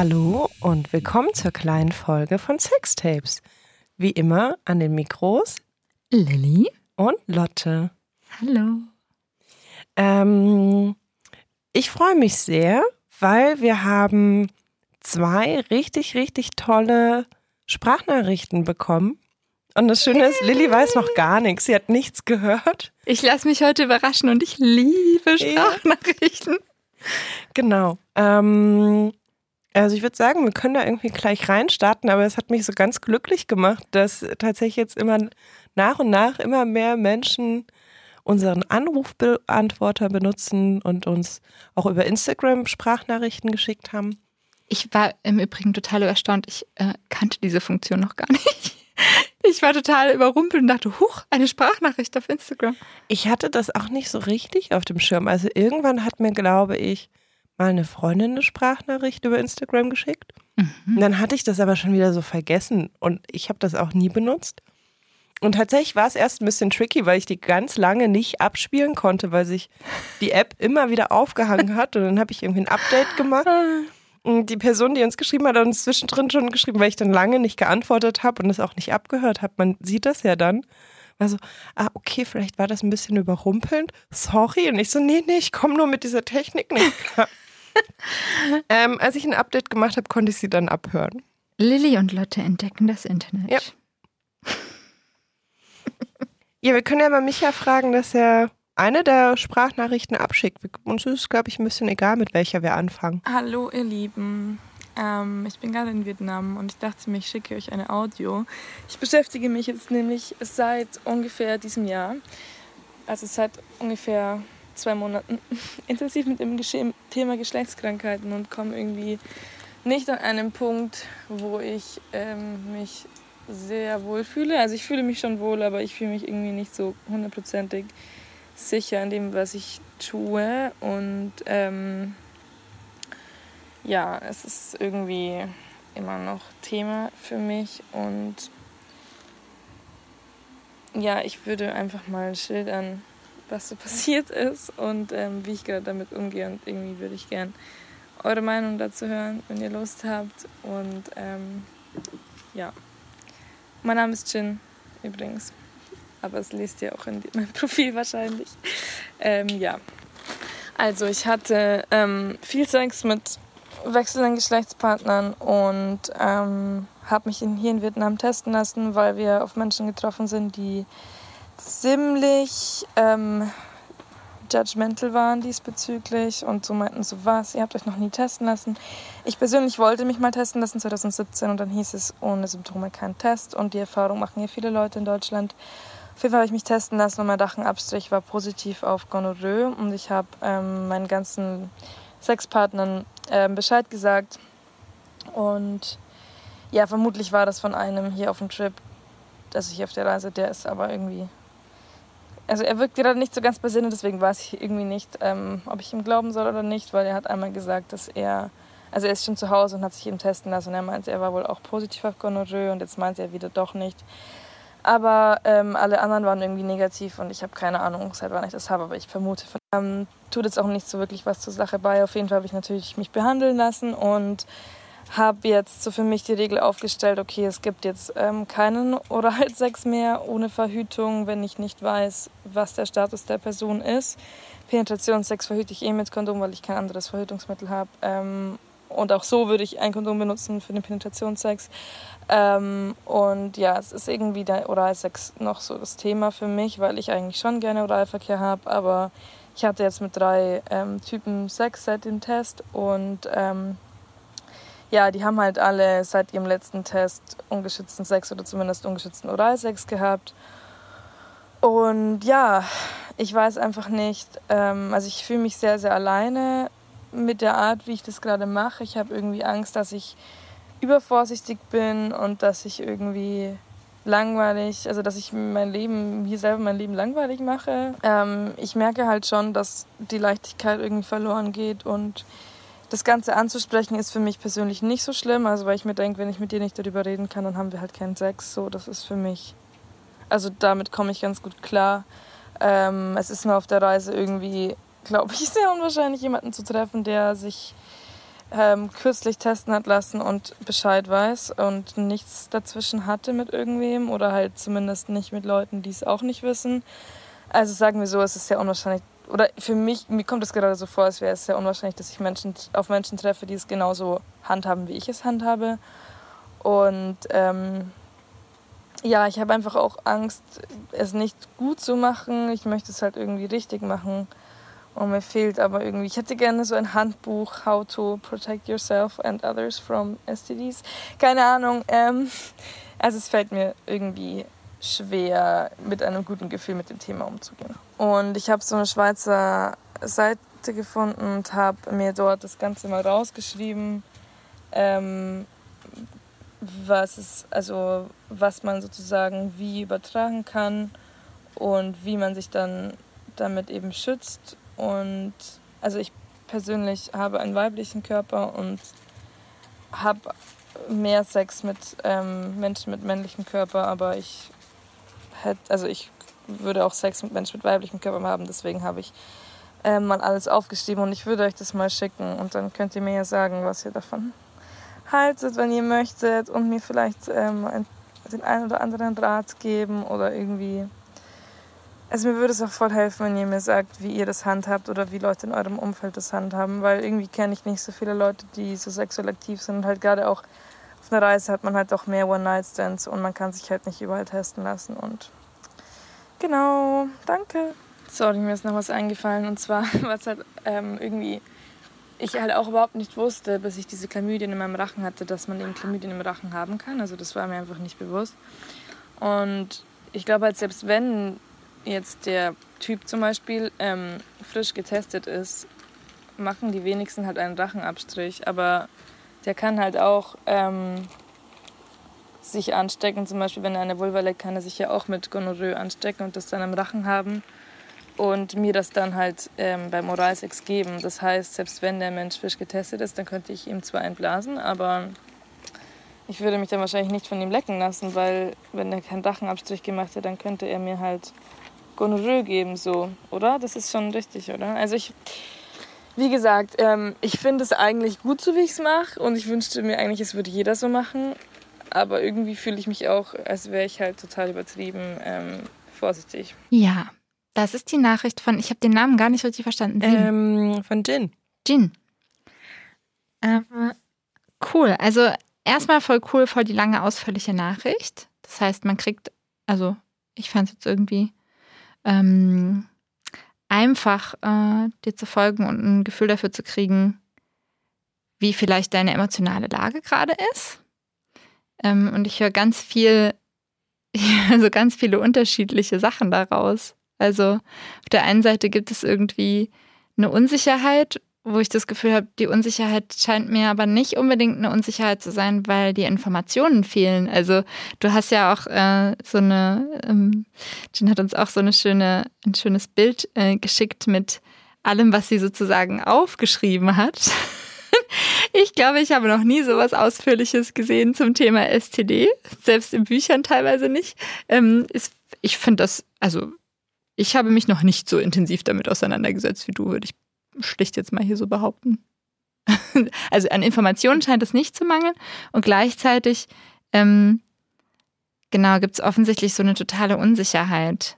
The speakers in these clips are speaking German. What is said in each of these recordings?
Hallo und willkommen zur kleinen Folge von Sextapes. Wie immer an den Mikros Lilly und Lotte. Hallo. Ähm, ich freue mich sehr, weil wir haben zwei richtig, richtig tolle Sprachnachrichten bekommen. Und das Schöne ist, Lilly weiß noch gar nichts. Sie hat nichts gehört. Ich lasse mich heute überraschen und ich liebe Sprachnachrichten. Ja. Genau. Ähm, also ich würde sagen, wir können da irgendwie gleich reinstarten, aber es hat mich so ganz glücklich gemacht, dass tatsächlich jetzt immer nach und nach immer mehr Menschen unseren Anrufbeantworter benutzen und uns auch über Instagram Sprachnachrichten geschickt haben. Ich war im Übrigen total erstaunt. Ich äh, kannte diese Funktion noch gar nicht. Ich war total überrumpelt und dachte, huch, eine Sprachnachricht auf Instagram. Ich hatte das auch nicht so richtig auf dem Schirm. Also irgendwann hat mir, glaube ich, mal eine Freundin eine Sprachnachricht über Instagram geschickt. Mhm. Und dann hatte ich das aber schon wieder so vergessen und ich habe das auch nie benutzt. Und tatsächlich war es erst ein bisschen tricky, weil ich die ganz lange nicht abspielen konnte, weil sich die App immer wieder aufgehangen hat. Und dann habe ich irgendwie ein Update gemacht. Und die Person, die uns geschrieben hat, hat uns zwischendrin schon geschrieben, weil ich dann lange nicht geantwortet habe und es auch nicht abgehört habe. Man sieht das ja dann. War so, ah, okay, vielleicht war das ein bisschen überrumpelnd. Sorry. Und ich so, nee, nee, ich komme nur mit dieser Technik nicht klar. ähm, als ich ein Update gemacht habe, konnte ich sie dann abhören. Lilly und Lotte entdecken das Internet. Ja. ja, wir können ja mal Micha fragen, dass er eine der Sprachnachrichten abschickt. Uns ist, glaube ich, ein bisschen egal, mit welcher wir anfangen. Hallo, ihr Lieben. Ähm, ich bin gerade in Vietnam und ich dachte mir, ich schicke euch eine Audio. Ich beschäftige mich jetzt nämlich seit ungefähr diesem Jahr, also seit ungefähr zwei Monaten intensiv mit dem Thema Geschlechtskrankheiten und komme irgendwie nicht an einen Punkt, wo ich ähm, mich sehr wohl fühle. Also ich fühle mich schon wohl, aber ich fühle mich irgendwie nicht so hundertprozentig sicher in dem, was ich tue. Und ähm, ja, es ist irgendwie immer noch Thema für mich. Und ja, ich würde einfach mal schildern, was so passiert ist und ähm, wie ich gerade damit umgehe. Und irgendwie würde ich gern eure Meinung dazu hören, wenn ihr Lust habt. Und ähm, ja, mein Name ist Jin übrigens. Aber es liest ihr auch in meinem Profil wahrscheinlich. Ähm, ja. Also ich hatte ähm, viel Sex mit wechselnden Geschlechtspartnern und ähm, habe mich in, hier in Vietnam testen lassen, weil wir auf Menschen getroffen sind, die ziemlich ähm, judgmental waren diesbezüglich und so meinten so was, ihr habt euch noch nie testen lassen. Ich persönlich wollte mich mal testen lassen 2017 und dann hieß es ohne Symptome kein Test und die Erfahrung machen ja viele Leute in Deutschland. Auf jeden Fall habe ich mich testen lassen und mein Dachenabstrich war positiv auf Gonorrhoe und ich habe ähm, meinen ganzen Sexpartnern äh, Bescheid gesagt und ja, vermutlich war das von einem hier auf dem Trip, dass ich auf der Reise, der ist aber irgendwie also er wirkt gerade nicht so ganz bei Sinne, deswegen weiß ich irgendwie nicht, ähm, ob ich ihm glauben soll oder nicht, weil er hat einmal gesagt, dass er, also er ist schon zu Hause und hat sich eben testen lassen und er meinte, er war wohl auch positiv auf Gonorrhoe und jetzt meint er wieder doch nicht. Aber ähm, alle anderen waren irgendwie negativ und ich habe keine Ahnung, seit wann ich das habe, aber ich vermute, ähm, tut jetzt auch nicht so wirklich was zur Sache bei. Auf jeden Fall habe ich natürlich mich behandeln lassen und habe jetzt so für mich die Regel aufgestellt, okay, es gibt jetzt ähm, keinen Oralsex mehr ohne Verhütung, wenn ich nicht weiß, was der Status der Person ist. Penetrationssex verhüte ich eh mit Kondom, weil ich kein anderes Verhütungsmittel habe. Ähm, und auch so würde ich ein Kondom benutzen für den Penetrationssex. Ähm, und ja, es ist irgendwie der Oralsex noch so das Thema für mich, weil ich eigentlich schon gerne Oralverkehr habe, aber ich hatte jetzt mit drei ähm, Typen Sex seit dem Test und ähm, ja, die haben halt alle seit ihrem letzten Test ungeschützten Sex oder zumindest ungeschützten Oralsex gehabt. Und ja, ich weiß einfach nicht, ähm, also ich fühle mich sehr, sehr alleine mit der Art, wie ich das gerade mache. Ich habe irgendwie Angst, dass ich übervorsichtig bin und dass ich irgendwie langweilig, also dass ich mein Leben, mir selber mein Leben langweilig mache. Ähm, ich merke halt schon, dass die Leichtigkeit irgendwie verloren geht und das Ganze anzusprechen ist für mich persönlich nicht so schlimm, also weil ich mir denke, wenn ich mit dir nicht darüber reden kann, dann haben wir halt keinen Sex. So, das ist für mich, also damit komme ich ganz gut klar. Ähm, es ist nur auf der Reise irgendwie, glaube ich, sehr unwahrscheinlich, jemanden zu treffen, der sich ähm, kürzlich testen hat lassen und Bescheid weiß und nichts dazwischen hatte mit irgendwem oder halt zumindest nicht mit Leuten, die es auch nicht wissen. Also sagen wir so, es ist sehr unwahrscheinlich, oder für mich, mir kommt es gerade so vor, als wäre es sehr unwahrscheinlich, dass ich Menschen, auf Menschen treffe, die es genauso handhaben, wie ich es handhabe. Und ähm, ja, ich habe einfach auch Angst, es nicht gut zu machen. Ich möchte es halt irgendwie richtig machen. Und mir fehlt aber irgendwie, ich hätte gerne so ein Handbuch, How to Protect Yourself and Others from STDs. Keine Ahnung. Ähm, also es fällt mir irgendwie schwer, mit einem guten Gefühl mit dem Thema umzugehen. Und ich habe so eine Schweizer Seite gefunden und habe mir dort das Ganze mal rausgeschrieben, ähm, was es, also was man sozusagen wie übertragen kann und wie man sich dann damit eben schützt. Und also ich persönlich habe einen weiblichen Körper und habe mehr Sex mit ähm, Menschen mit männlichem Körper, aber ich hätte, also ich würde auch Sex mit Menschen mit weiblichem Körper haben, deswegen habe ich äh, mal alles aufgeschrieben und ich würde euch das mal schicken und dann könnt ihr mir ja sagen, was ihr davon haltet, wenn ihr möchtet und mir vielleicht ähm, den einen oder anderen Rat geben oder irgendwie. Also mir würde es auch voll helfen, wenn ihr mir sagt, wie ihr das handhabt oder wie Leute in eurem Umfeld das handhaben, weil irgendwie kenne ich nicht so viele Leute, die so sexuell aktiv sind und halt gerade auch auf einer Reise hat man halt auch mehr One-Night-Stands und man kann sich halt nicht überall testen lassen und genau, danke. Sorry, mir ist noch was eingefallen und zwar war es halt ähm, irgendwie ich halt auch überhaupt nicht wusste, bis ich diese Chlamydien in meinem Rachen hatte, dass man eben Chlamydien im Rachen haben kann. Also das war mir einfach nicht bewusst. Und ich glaube halt, selbst wenn jetzt der Typ zum Beispiel ähm, frisch getestet ist, machen die wenigsten halt einen Rachenabstrich. Aber der kann halt auch ähm, sich anstecken. Zum Beispiel, wenn er eine Vulva leckt, kann er sich ja auch mit Gonorrhoe anstecken und das dann im Rachen haben und mir das dann halt ähm, beim Oralsex geben. Das heißt, selbst wenn der Mensch frisch getestet ist, dann könnte ich ihm zwar entblasen, aber ich würde mich dann wahrscheinlich nicht von ihm lecken lassen, weil wenn er keinen Dachenabstrich gemacht hat, dann könnte er mir halt Gonorrhoe geben, so, oder? Das ist schon richtig, oder? Also ich, wie gesagt, ähm, ich finde es eigentlich gut, so wie ich es mache und ich wünschte mir eigentlich, es würde jeder so machen, aber irgendwie fühle ich mich auch, als wäre ich halt total übertrieben ähm, vorsichtig. Ja, das ist die Nachricht von, ich habe den Namen gar nicht richtig verstanden. Ähm, von Jin. Jin. Ähm, cool. Also erstmal voll cool, voll die lange, ausführliche Nachricht. Das heißt, man kriegt, also ich fand es jetzt irgendwie ähm, einfach, äh, dir zu folgen und ein Gefühl dafür zu kriegen, wie vielleicht deine emotionale Lage gerade ist. Ähm, und ich höre ganz viel, also ganz viele unterschiedliche Sachen daraus. Also auf der einen Seite gibt es irgendwie eine Unsicherheit, wo ich das Gefühl habe, die Unsicherheit scheint mir aber nicht unbedingt eine Unsicherheit zu sein, weil die Informationen fehlen. Also du hast ja auch äh, so eine, ähm, Jen hat uns auch so eine schöne, ein schönes Bild äh, geschickt mit allem, was sie sozusagen aufgeschrieben hat. Ich glaube, ich habe noch nie so was Ausführliches gesehen zum Thema STD, selbst in Büchern teilweise nicht. Ähm, ist, ich finde das, also ich habe mich noch nicht so intensiv damit auseinandergesetzt wie du, würde ich schlicht jetzt mal hier so behaupten. also an Informationen scheint es nicht zu mangeln und gleichzeitig, ähm, genau, gibt es offensichtlich so eine totale Unsicherheit.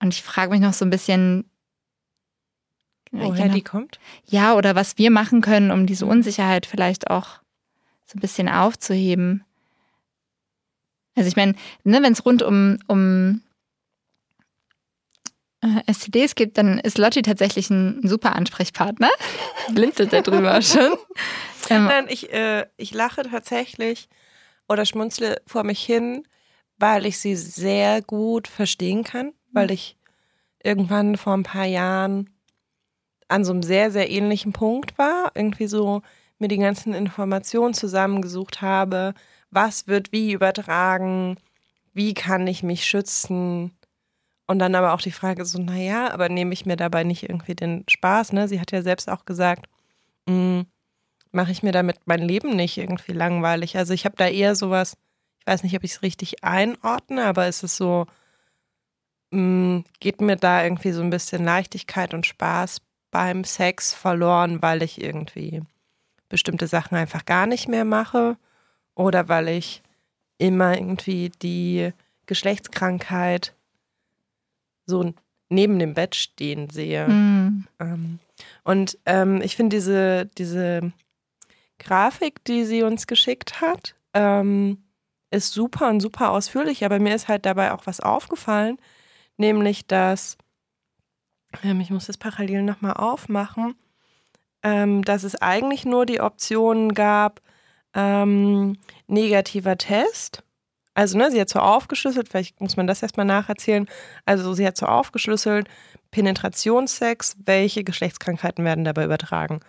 Und ich frage mich noch so ein bisschen, woher genau, die kommt? Ja, oder was wir machen können, um diese Unsicherheit vielleicht auch so ein bisschen aufzuheben. Also ich meine, ne, wenn es rund um, um STDs gibt, dann ist Lotti tatsächlich ein super Ansprechpartner. Blinzelt er drüber schon. Ähm, Nein, ich, äh, ich lache tatsächlich oder schmunzle vor mich hin, weil ich sie sehr gut verstehen kann, weil mhm. ich irgendwann vor ein paar Jahren an so einem sehr, sehr ähnlichen Punkt war, irgendwie so mir die ganzen Informationen zusammengesucht habe, was wird wie übertragen, wie kann ich mich schützen, und dann aber auch die Frage so, naja, aber nehme ich mir dabei nicht irgendwie den Spaß, ne? Sie hat ja selbst auch gesagt, hm, mache ich mir damit mein Leben nicht irgendwie langweilig. Also ich habe da eher sowas, ich weiß nicht, ob ich es richtig einordne, aber es ist so, mh, hm, geht mir da irgendwie so ein bisschen Leichtigkeit und Spaß beim Sex verloren, weil ich irgendwie bestimmte Sachen einfach gar nicht mehr mache oder weil ich immer irgendwie die Geschlechtskrankheit so neben dem Bett stehen sehe. Mhm. Ähm, und ähm, ich finde diese, diese Grafik, die sie uns geschickt hat, ähm, ist super und super ausführlich, aber mir ist halt dabei auch was aufgefallen, nämlich dass, ähm, ich muss das parallel nochmal aufmachen, ähm, dass es eigentlich nur die Optionen gab, ähm, negativer Test. Also, ne, sie hat so aufgeschlüsselt, vielleicht muss man das erstmal nacherzählen. Also, sie hat so aufgeschlüsselt, Penetrationssex, welche Geschlechtskrankheiten werden dabei übertragen?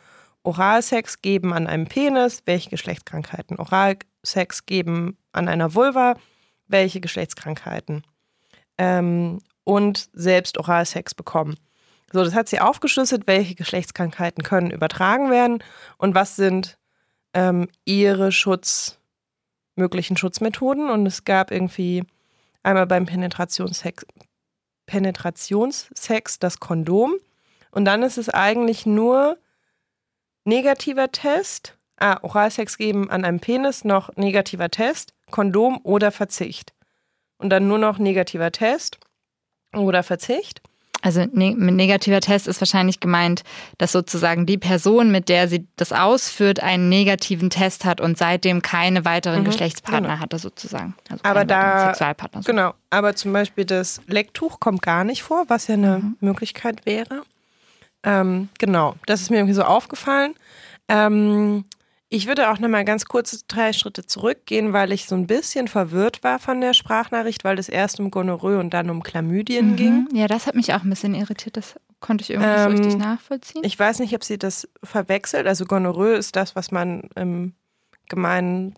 Oralsex geben an einem Penis, welche Geschlechtskrankheiten? Oralsex geben an einer Vulva, welche Geschlechtskrankheiten? Ähm, und selbst Oralsex bekommen. So, das hat sie aufgeschlüsselt, welche Geschlechtskrankheiten können übertragen werden und was sind ähm, ihre Schutz, möglichen Schutzmethoden. Und es gab irgendwie einmal beim Penetrationssex, Penetrationssex das Kondom. Und dann ist es eigentlich nur negativer Test, ah, Oralsex geben an einem Penis, noch negativer Test, Kondom oder Verzicht. Und dann nur noch negativer Test oder Verzicht. Also ne mit negativer Test ist wahrscheinlich gemeint, dass sozusagen die Person, mit der sie das ausführt, einen negativen Test hat und seitdem keine weiteren Mhm, Geschlechtspartner genau. hatte sozusagen. Also Aber da- Sexualpartner. so. Genau, aber zum Beispiel das Lecktuch kommt gar nicht vor, was ja eine Mhm. Möglichkeit wäre. Ähm, genau, das ist mir irgendwie so aufgefallen. Ähm, ich würde auch nochmal ganz kurz drei Schritte zurückgehen, weil ich so ein bisschen verwirrt war von der Sprachnachricht, weil es erst um Gonorrhoe und dann um Chlamydien ging. Mhm. Ja, das hat mich auch ein bisschen irritiert. Das konnte ich irgendwie nicht Ähm, so richtig nachvollziehen. Ich weiß nicht, ob sie das verwechselt. Also Gonorrhoe ist das, was man im Gemeinen,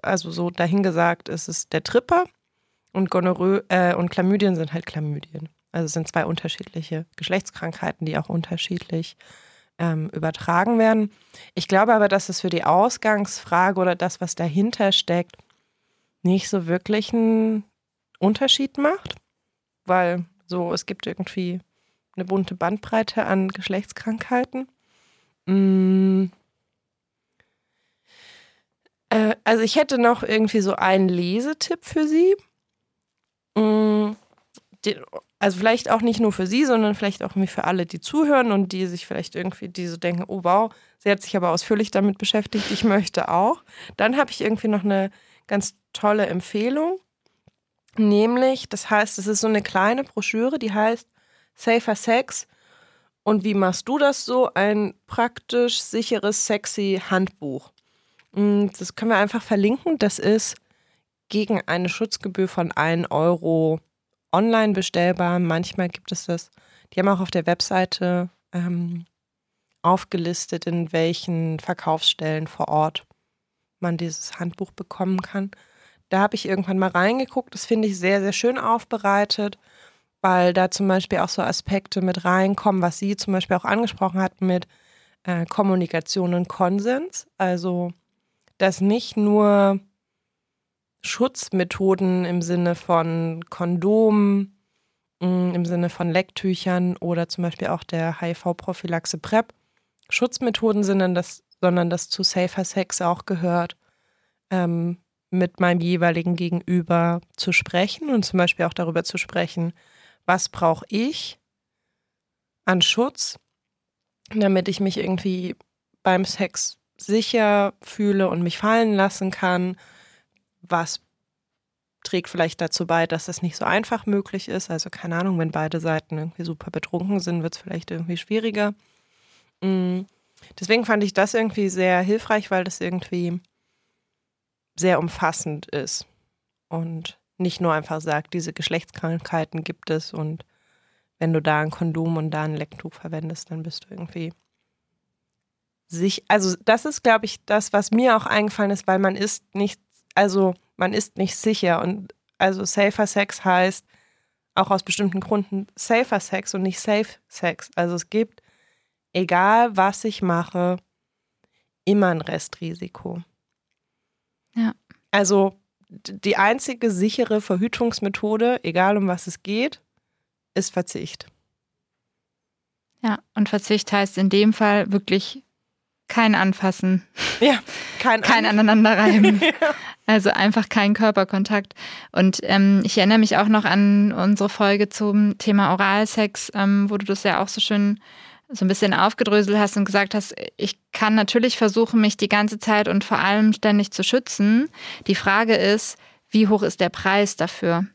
also so dahingesagt ist, ist der Tripper. Und Gonorrhoe äh, und Chlamydien sind halt Chlamydien. Also es sind zwei unterschiedliche Geschlechtskrankheiten, die auch unterschiedlich ähm, übertragen werden. Ich glaube aber, dass es für die Ausgangsfrage oder das, was dahinter steckt, nicht so wirklich einen Unterschied macht. Weil so, es gibt irgendwie eine bunte Bandbreite an Geschlechtskrankheiten. Mm. Äh, also ich hätte noch irgendwie so einen Lesetipp für Sie. Mm, Also vielleicht auch nicht nur für Sie, sondern vielleicht auch für alle, die zuhören und die sich vielleicht irgendwie, die so denken, oh wow, sie hat sich aber ausführlich damit beschäftigt, ich möchte auch. Dann habe ich irgendwie noch eine ganz tolle Empfehlung. Nämlich, das heißt, es ist so eine kleine Broschüre, die heißt Safer Sex. Und wie machst du das so? Ein praktisch sicheres, sexy Handbuch. Mm, Das können wir einfach verlinken. Das ist gegen eine Schutzgebühr von 1 Euro online bestellbar. Manchmal gibt es das. Die haben auch auf der Webseite ähm, aufgelistet, in welchen Verkaufsstellen vor Ort man dieses Handbuch bekommen kann. Da habe ich irgendwann mal reingeguckt. Das finde ich sehr, sehr schön aufbereitet, weil da zum Beispiel auch so Aspekte mit reinkommen, was sie zum Beispiel auch angesprochen hat mit äh, Kommunikation und Konsens. Also, dass nicht nur Schutzmethoden im Sinne von Kondomen, mh, im Sinne von Lecktüchern oder zum Beispiel auch der HIV-Prophylaxe PrEP Schutzmethoden sind, sondern dass, sondern dass zu Safer Sex auch gehört, ähm, mit meinem jeweiligen Gegenüber zu sprechen und zum Beispiel auch darüber zu sprechen, was brauche ich an Schutz, damit ich mich irgendwie beim Sex sicher fühle und mich fallen lassen kann, was trägt vielleicht dazu bei, dass das nicht so einfach möglich ist. Also keine Ahnung, wenn beide Seiten irgendwie super betrunken sind, wird es vielleicht irgendwie schwieriger. Mm. Deswegen fand ich das irgendwie sehr hilfreich, weil das irgendwie sehr umfassend ist und nicht nur einfach sagt, diese Geschlechtskrankheiten gibt es und wenn du da ein Kondom und da ein Lecktuch verwendest, dann bist du irgendwie sich, also das ist, glaube ich, das, was mir auch eingefallen ist, weil man ist nicht, also man ist nicht sicher und also safer Sex heißt auch aus bestimmten Gründen safer Sex und nicht safe Sex. Also es gibt, egal was ich mache, immer ein Restrisiko. Ja. Also die einzige sichere Verhütungsmethode, egal um was es geht, ist Verzicht. Ja, und Verzicht heißt in dem Fall wirklich kein Anfassen. Ja, kein, kein Aneinanderreiben. ja. Also einfach kein Körperkontakt. Und ähm, ich erinnere mich auch noch an unsere Folge zum Thema Oralsex, ähm, wo du das ja auch so schön so ein bisschen aufgedröselt hast und gesagt hast, ich kann natürlich versuchen, mich die ganze Zeit und vor allem ständig zu schützen. Die Frage ist, wie hoch ist der Preis dafür?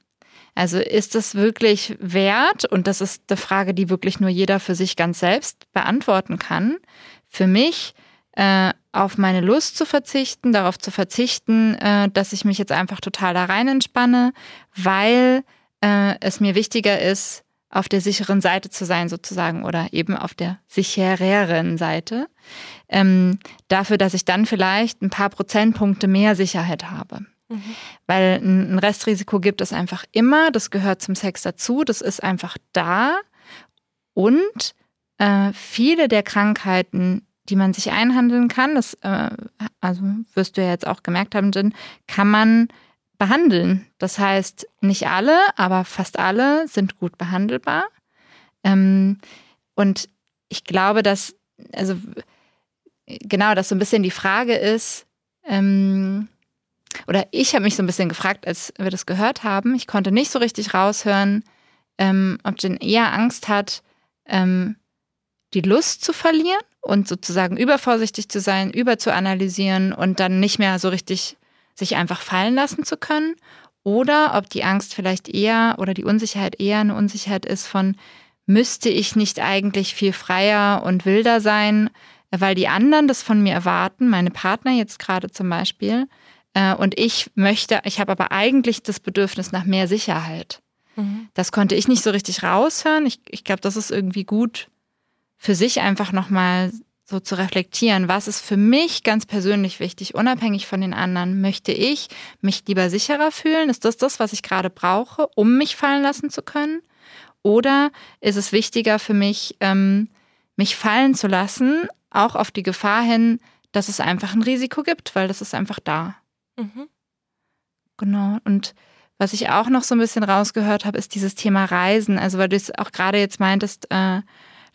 Also ist es wirklich wert? Und das ist eine Frage, die wirklich nur jeder für sich ganz selbst beantworten kann. Für mich äh, auf meine Lust zu verzichten, darauf zu verzichten, äh, dass ich mich jetzt einfach total da rein entspanne, weil äh, es mir wichtiger ist, auf der sicheren Seite zu sein sozusagen oder eben auf der sichereren Seite, ähm, dafür, dass ich dann vielleicht ein paar Prozentpunkte mehr Sicherheit habe. Mhm. Weil ein Restrisiko gibt es einfach immer, das gehört zum Sex dazu, das ist einfach da und äh, viele der Krankheiten, die man sich einhandeln kann, das äh, also wirst du ja jetzt auch gemerkt haben, Jen, kann man behandeln. Das heißt, nicht alle, aber fast alle sind gut behandelbar. Ähm, und ich glaube, dass, also genau, dass so ein bisschen die Frage ist, ähm, oder ich habe mich so ein bisschen gefragt, als wir das gehört haben. Ich konnte nicht so richtig raushören, ähm, ob Jen eher Angst hat, ähm, die Lust zu verlieren und sozusagen übervorsichtig zu sein, überzuanalysieren und dann nicht mehr so richtig sich einfach fallen lassen zu können oder ob die Angst vielleicht eher oder die Unsicherheit eher eine Unsicherheit ist von, müsste ich nicht eigentlich viel freier und wilder sein, weil die anderen das von mir erwarten, meine Partner jetzt gerade zum Beispiel, äh, und ich möchte, ich habe aber eigentlich das Bedürfnis nach mehr Sicherheit. Mhm. Das konnte ich nicht so richtig raushören. Ich, ich glaube, das ist irgendwie gut für sich einfach nochmal so zu reflektieren, was ist für mich ganz persönlich wichtig, unabhängig von den anderen. Möchte ich mich lieber sicherer fühlen? Ist das das, was ich gerade brauche, um mich fallen lassen zu können? Oder ist es wichtiger für mich, ähm, mich fallen zu lassen, auch auf die Gefahr hin, dass es einfach ein Risiko gibt, weil das ist einfach da. Mhm. Genau. Und was ich auch noch so ein bisschen rausgehört habe, ist dieses Thema Reisen. Also weil du es auch gerade jetzt meintest, äh,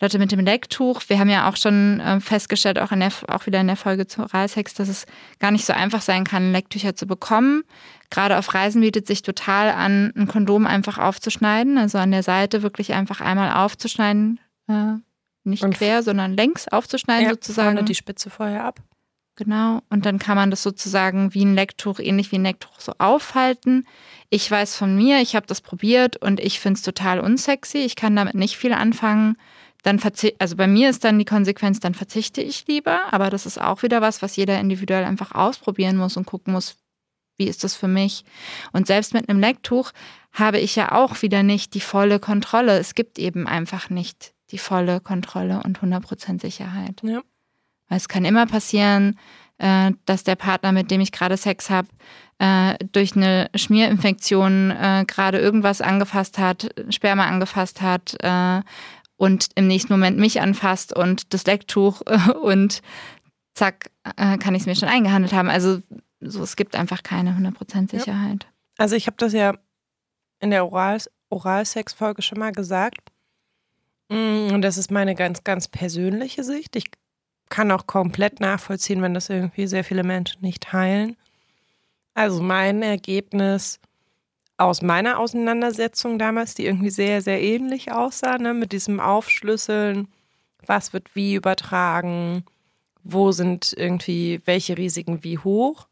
Leute mit dem Lecktuch. Wir haben ja auch schon äh, festgestellt, auch, in der, auch wieder in der Folge zu Oralsex, dass es gar nicht so einfach sein kann, Lecktücher zu bekommen. Gerade auf Reisen bietet sich total an, ein Kondom einfach aufzuschneiden, also an der Seite wirklich einfach einmal aufzuschneiden, äh, nicht und quer, sondern längs aufzuschneiden ja, sozusagen. Vorne die Spitze vorher ab. Genau. Und dann kann man das sozusagen wie ein Lecktuch, ähnlich wie ein Lecktuch, so aufhalten. Ich weiß von mir, ich habe das probiert und ich finde es total unsexy. Ich kann damit nicht viel anfangen dann verzichte, also bei mir ist dann die Konsequenz, dann verzichte ich lieber, aber das ist auch wieder was, was jeder individuell einfach ausprobieren muss und gucken muss, wie ist das für mich. Und selbst mit einem Lecktuch habe ich ja auch wieder nicht die volle Kontrolle. Es gibt eben einfach nicht die volle Kontrolle und 100% Sicherheit. Ja. Weil es kann immer passieren, äh, dass der Partner, mit dem ich gerade Sex habe, äh, durch eine Schmierinfektion äh, gerade irgendwas angefasst hat, Sperma angefasst hat und im nächsten Moment mich anfasst und das Lecktuch und zack, äh, kann ich es mir schon eingehandelt haben. Also so, es gibt einfach keine 100% Sicherheit. Ja. Also ich habe das ja in der Oral Oralsex-Folge schon mal gesagt. Mm, und das ist meine ganz, ganz persönliche Sicht. Ich kann auch komplett nachvollziehen, wenn das irgendwie sehr viele Menschen nicht teilen. Also mein Ergebnis aus meiner Auseinandersetzung damals, die irgendwie sehr, sehr ähnlich aussah, ne, mit diesem Aufschlüsseln, was wird wie übertragen, wo sind irgendwie welche Risiken wie hoch,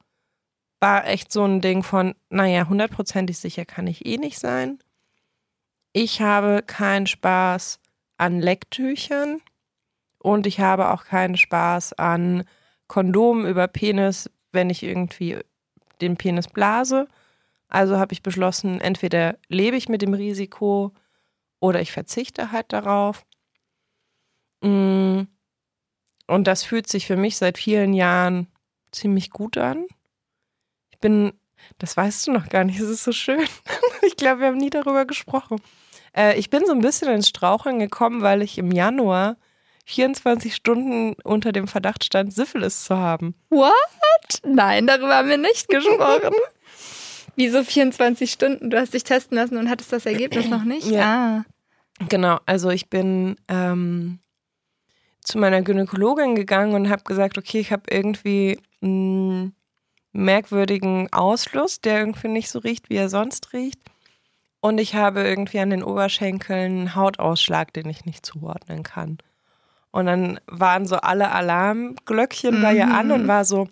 war echt so ein Ding von, naja, hundertprozentig sicher kann ich eh nicht sein. Ich habe keinen Spaß an Lecktüchern und ich habe auch keinen Spaß an Kondomen über Penis, wenn ich irgendwie den Penis blase. Also habe ich beschlossen, entweder lebe ich mit dem Risiko oder ich verzichte halt darauf. Mm. Und das fühlt sich für mich seit vielen Jahren ziemlich gut an. Ich bin, das weißt du noch gar nicht, es ist so schön. Ich glaube, wir haben nie darüber gesprochen. Äh, ich bin so ein bisschen ins Straucheln gekommen, weil ich im Januar 24 Stunden unter dem Verdacht stand, Syphilis zu haben. What? Nein, darüber haben wir nicht gesprochen. Wieso 24 Stunden? Du hast dich testen lassen und hattest das Ergebnis noch nicht? Ja. Ah. Genau, also ich bin ähm, zu meiner Gynäkologin gegangen und habe gesagt, okay, ich habe irgendwie einen merkwürdigen Ausfluss, der irgendwie nicht so riecht, wie er sonst riecht. Und ich habe irgendwie an den Oberschenkeln einen Hautausschlag, den ich nicht zuordnen kann. Und dann waren so alle Alarmglöckchen mhm. bei ihr an und mhm. war so,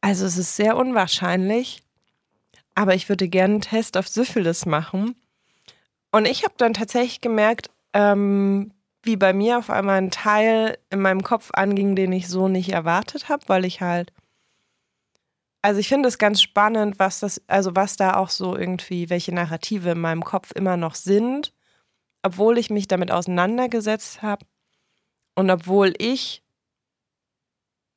also es ist sehr unwahrscheinlich, aber ich würde gerne einen Test auf Syphilis machen. Und ich habe dann tatsächlich gemerkt, ähm, wie bei mir auf einmal ein Teil in meinem Kopf anging, den ich so nicht erwartet habe, weil ich halt also ich finde es ganz spannend, was das, also was da auch so irgendwie, welche Narrative in meinem Kopf immer noch sind, obwohl ich mich damit auseinandergesetzt habe und obwohl ich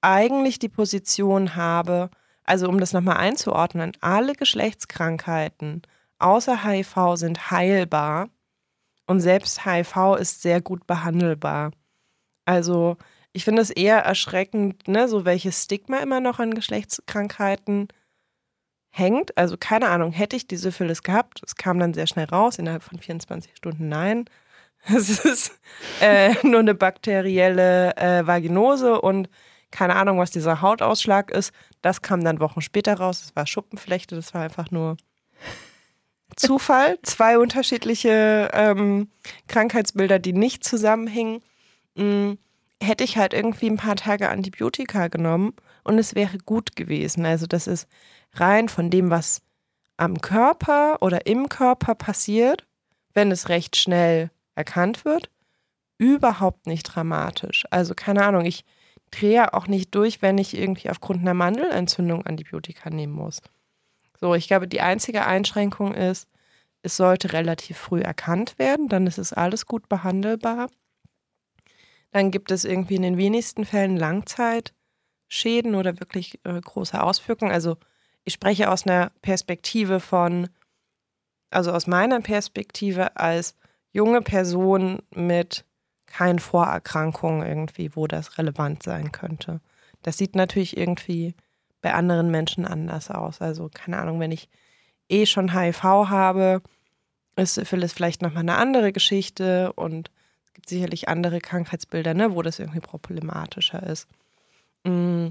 eigentlich die Position habe, also um das nochmal einzuordnen, alle Geschlechtskrankheiten außer HIV sind heilbar und selbst HIV ist sehr gut behandelbar. Also ich finde es eher erschreckend, ne, so welches Stigma immer noch an Geschlechtskrankheiten hängt. Also keine Ahnung, hätte ich die Syphilis gehabt, es kam dann sehr schnell raus, innerhalb von 24 Stunden, nein. Es ist äh, nur eine bakterielle äh, Vaginose und keine Ahnung, was dieser Hautausschlag ist. Das kam dann Wochen später raus. Es war Schuppenflechte, das war einfach nur Zufall. Zwei unterschiedliche ähm, Krankheitsbilder, die nicht zusammenhingen. Mhm hätte ich halt irgendwie ein paar Tage Antibiotika genommen und es wäre gut gewesen. Also das ist rein von dem, was am Körper oder im Körper passiert, wenn es recht schnell erkannt wird, überhaupt nicht dramatisch. Also keine Ahnung, ich drehe auch nicht durch, wenn ich irgendwie aufgrund einer Mandelentzündung Antibiotika nehmen muss. So, ich glaube, die einzige Einschränkung ist, es sollte relativ früh erkannt werden, dann ist es alles gut behandelbar. Dann gibt es irgendwie in den wenigsten Fällen Langzeitschäden oder wirklich äh, große Auswirkungen. Also ich spreche aus einer Perspektive von, also aus meiner Perspektive als junge Person mit keinen Vorerkrankungen irgendwie, wo das relevant sein könnte. Das sieht natürlich irgendwie bei anderen Menschen anders aus. Also keine Ahnung, wenn ich eh schon HIV habe, ist Syphilis vielleicht nochmal eine andere Geschichte und es gibt sicherlich andere Krankheitsbilder, ne, wo das irgendwie problematischer ist. Mm,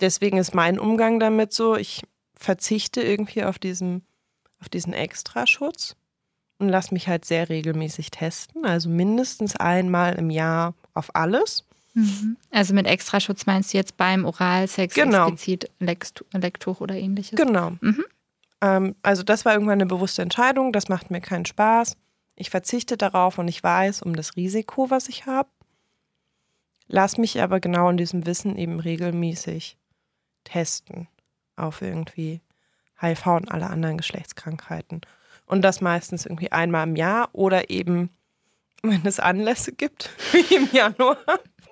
deswegen ist mein Umgang damit so, ich verzichte irgendwie auf diesen, auf diesen Extraschutz und lasse mich halt sehr regelmäßig testen, also mindestens einmal im Jahr auf alles. Mhm. Also mit Extraschutz meinst du jetzt beim Oralsex genau. explizit Lektuch oder ähnliches? Genau. Mhm. Ähm, also das war irgendwann eine bewusste Entscheidung, das macht mir keinen Spaß. Ich verzichte darauf und ich weiß um das Risiko, was ich habe. Lass mich aber genau in diesem Wissen eben regelmäßig testen auf irgendwie HIV und alle anderen Geschlechtskrankheiten. Und das meistens irgendwie einmal im Jahr oder eben, wenn es Anlässe gibt, wie im Januar,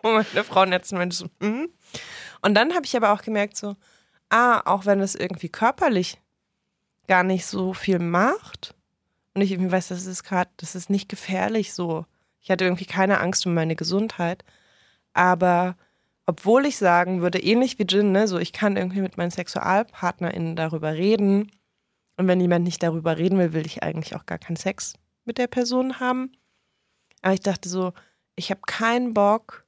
wo meine Frau letzten Mensch so, mm. Und dann habe ich aber auch gemerkt, so, ah, auch wenn es irgendwie körperlich gar nicht so viel macht, und ich irgendwie weiß, das ist gerade, das ist nicht gefährlich so. Ich hatte irgendwie keine Angst um meine Gesundheit. Aber obwohl ich sagen würde, ähnlich wie Jin, ne, so ich kann irgendwie mit meinen SexualpartnerInnen darüber reden. Und wenn jemand nicht darüber reden will, will ich eigentlich auch gar keinen Sex mit der Person haben. Aber ich dachte so, ich habe keinen Bock,